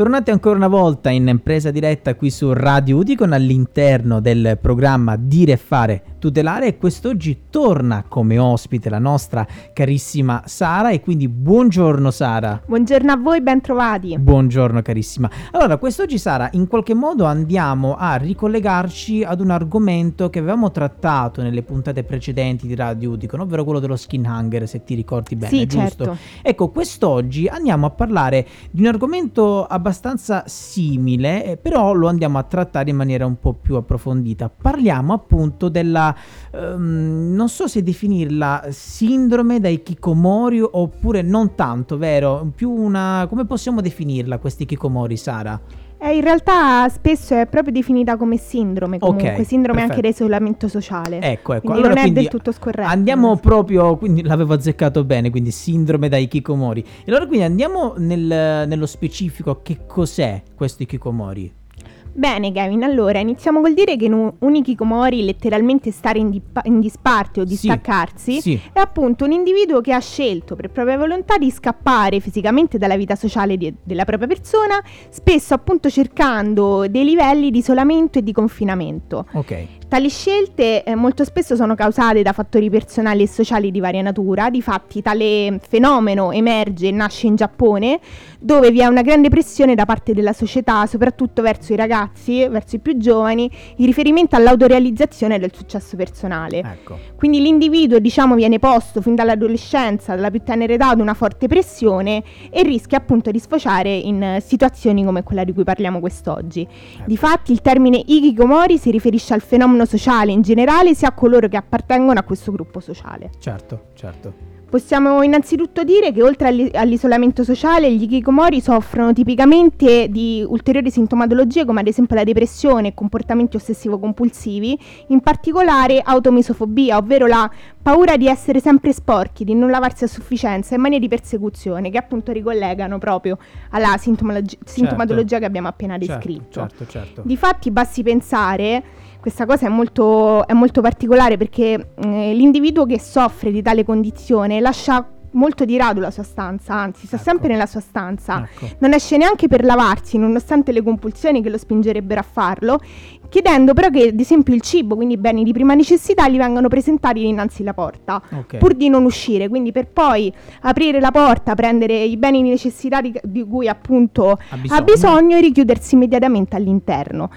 Tornate ancora una volta in presa diretta qui su Radio Udicon all'interno del programma Dire e Fare Tutelare e quest'oggi torna come ospite la nostra carissima Sara e quindi buongiorno Sara. Buongiorno a voi, ben trovati. Buongiorno carissima. Allora, quest'oggi Sara, in qualche modo andiamo a ricollegarci ad un argomento che avevamo trattato nelle puntate precedenti di Radio Udicon, ovvero quello dello skin hanger, se ti ricordi bene, sì, giusto? Certo. Ecco, quest'oggi andiamo a parlare di un argomento abbastanza abbastanza simile, eh, però lo andiamo a trattare in maniera un po' più approfondita. Parliamo appunto della, um, non so se definirla sindrome da Kikomori oppure non tanto, vero? Più una, come possiamo definirla questi Kikomori, Sara? Eh, in realtà spesso è proprio definita come sindrome, comunque, okay, sindrome perfetto. anche d'isolamento sociale. Ecco, ecco. Allora, non è del tutto scorretto. Andiamo proprio, quindi l'avevo azzeccato bene, quindi sindrome da Ikikomori. E allora quindi andiamo nel, nello specifico, che cos'è questo Ikikomori? Bene Kevin, allora iniziamo col dire che un, un ikikomori, letteralmente stare in, dip- in disparte o distaccarsi, sì, sì. è appunto un individuo che ha scelto per propria volontà di scappare fisicamente dalla vita sociale di, della propria persona, spesso appunto cercando dei livelli di isolamento e di confinamento. Ok. Tali scelte eh, molto spesso sono causate da fattori personali e sociali di varia natura, difatti tale fenomeno emerge e nasce in Giappone, dove vi è una grande pressione da parte della società, soprattutto verso i ragazzi, verso i più giovani, in riferimento all'autorealizzazione del successo personale. Ecco. Quindi l'individuo, diciamo, viene posto fin dall'adolescenza, dalla più tenera età, ad una forte pressione e rischia appunto di sfociare in situazioni come quella di cui parliamo quest'oggi. Ecco. Difatti il termine ikikomori si riferisce al fenomeno sociale in generale sia a coloro che appartengono a questo gruppo sociale. Certo, certo. Possiamo innanzitutto dire che oltre all'isolamento sociale gli hikikomori soffrono tipicamente di ulteriori sintomatologie come ad esempio la depressione e comportamenti ossessivo-compulsivi, in particolare automisofobia, ovvero la paura di essere sempre sporchi, di non lavarsi a sufficienza e manie di persecuzione che appunto ricollegano proprio alla sintomologi- sintomatologia certo. che abbiamo appena certo, descritto. Certo, certo. Difatti basti pensare questa cosa è molto, è molto particolare perché eh, l'individuo che soffre di tale condizione lascia molto di rado la sua stanza, anzi sta ecco. sempre nella sua stanza, ecco. non esce neanche per lavarsi nonostante le compulsioni che lo spingerebbero a farlo, chiedendo però che ad esempio il cibo, quindi i beni di prima necessità, gli vengano presentati dinanzi alla porta, okay. pur di non uscire, quindi per poi aprire la porta, prendere i beni di necessità di, di cui appunto ha bisogno. ha bisogno e richiudersi immediatamente all'interno.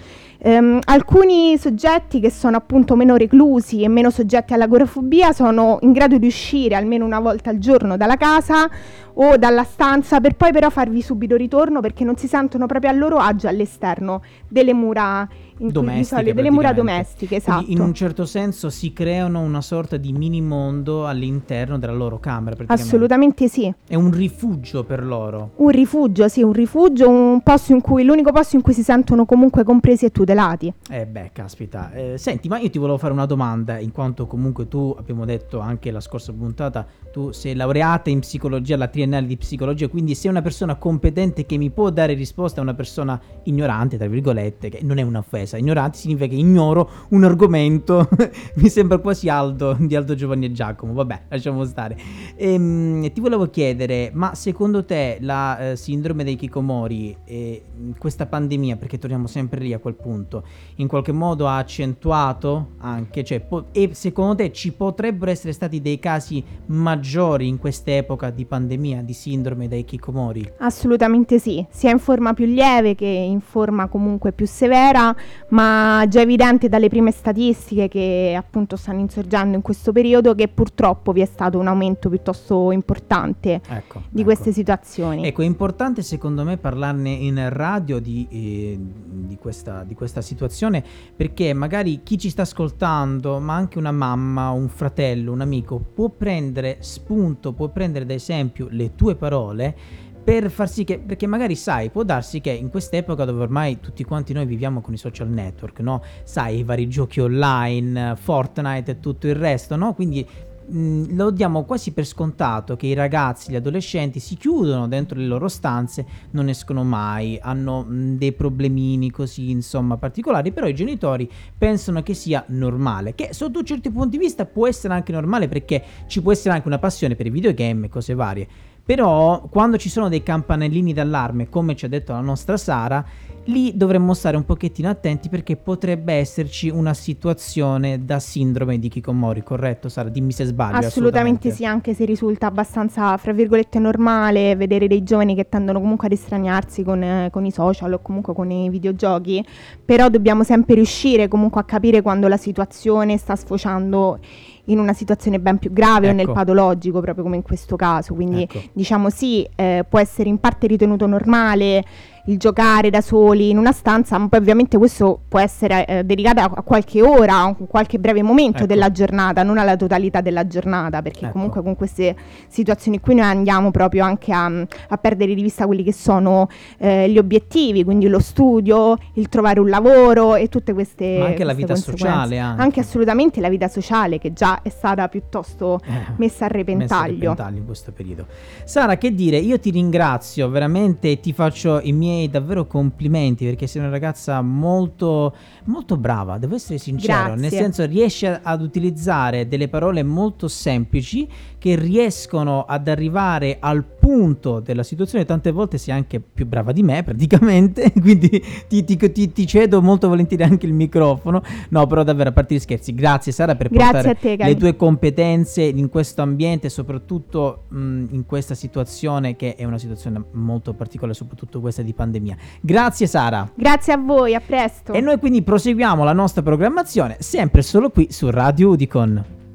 Um, alcuni soggetti che sono appunto meno reclusi e meno soggetti all'agorafobia sono in grado di uscire almeno una volta al giorno dalla casa o dalla stanza per poi però farvi subito ritorno perché non si sentono proprio a loro agio all'esterno delle mura domestiche, delle mura domestiche, esatto. Quindi in un certo senso si creano una sorta di mini mondo all'interno della loro camera. Assolutamente sì. È un rifugio per loro. Un rifugio, sì, un rifugio, un posto in cui l'unico posto in cui si sentono comunque compresi e tutelati. Eh beh, caspita. Eh, senti, ma io ti volevo fare una domanda, in quanto comunque tu, abbiamo detto anche la scorsa puntata, tu sei laureata in psicologia alla triennale di psicologia, quindi sei una persona competente che mi può dare risposta a una persona ignorante, tra virgolette, che non è un'offesa. Ignorante significa che ignoro un argomento, mi sembra quasi Aldo, di Aldo Giovanni e Giacomo, vabbè, lasciamo stare. Ehm, ti volevo chiedere, ma secondo te la eh, sindrome dei Kikomori e questa pandemia, perché torniamo sempre lì a quel punto, in qualche modo ha accentuato anche, cioè, po- e secondo te ci potrebbero essere stati dei casi maggiori in quest'epoca di pandemia di sindrome da Kikomori? Assolutamente sì, sia in forma più lieve che in forma comunque più severa, ma già evidente dalle prime statistiche che appunto stanno insorgendo in questo periodo che purtroppo vi è stato un aumento piuttosto importante ecco, di ecco. queste situazioni. Ecco, è importante secondo me parlarne in radio di, eh, di, questa, di questa situazione perché magari chi ci sta ascoltando, ma anche una mamma, un fratello, un amico, può prendere spunto, puoi prendere ad esempio le tue parole per far sì che, perché magari sai, può darsi che in quest'epoca dove ormai tutti quanti noi viviamo con i social network, no? Sai, i vari giochi online, Fortnite e tutto il resto, no? Quindi mh, lo diamo quasi per scontato che i ragazzi, gli adolescenti si chiudono dentro le loro stanze, non escono mai, hanno mh, dei problemini così, insomma, particolari, però i genitori pensano che sia normale, che sotto certi punti di vista può essere anche normale perché ci può essere anche una passione per i videogame e cose varie Però quando ci sono dei campanellini d'allarme, come ci ha detto la nostra Sara, lì dovremmo stare un pochettino attenti perché potrebbe esserci una situazione da sindrome di Kikomori, corretto Sara? Dimmi se sbaglio. Assolutamente, assolutamente, sì, anche se risulta abbastanza, fra virgolette, normale vedere dei giovani che tendono comunque ad estraniarsi con, eh, con i social o comunque con i videogiochi, però dobbiamo sempre riuscire comunque a capire quando la situazione sta sfociando in una situazione ben più grave ecco. o nel ecco. patologico, proprio come in questo caso. Quindi ecco. diciamo sì, eh, può essere in parte ritenuto normale il giocare da soli in una stanza, ma poi ovviamente questo può essere eh, dedicato a, qualche ora, a qualche breve momento ecco. della giornata, non alla totalità della giornata, perché ecco. comunque con queste situazioni qui noi andiamo proprio anche a, a perdere di vista quelli che sono eh, gli obiettivi, quindi lo studio, il trovare un lavoro e tutte queste Ma anche la vita sociale. Anche. anche. assolutamente la vita sociale che già è stata piuttosto eh, messa a repentaglio. Messa a repentaglio in questo periodo. Sara, che dire, io ti ringrazio veramente, ti faccio i miei miei davvero complimenti perché sei una ragazza molto, molto brava, devo essere sincero, Grazie. nel senso riesce ad utilizzare delle parole molto semplici che riescono ad arrivare al punto della situazione, tante volte sei anche più brava di me praticamente, quindi ti, ti, ti, ti cedo molto volentieri anche il microfono, no però davvero a parte gli scherzi, grazie Sara per grazie portare te, le tue competenze in questo ambiente, soprattutto mh, in questa situazione che è una situazione molto particolare, soprattutto questa di pandemia. Grazie Sara. Grazie a voi, a presto. E noi quindi proseguiamo la nostra programmazione sempre solo qui su Radio Udicon.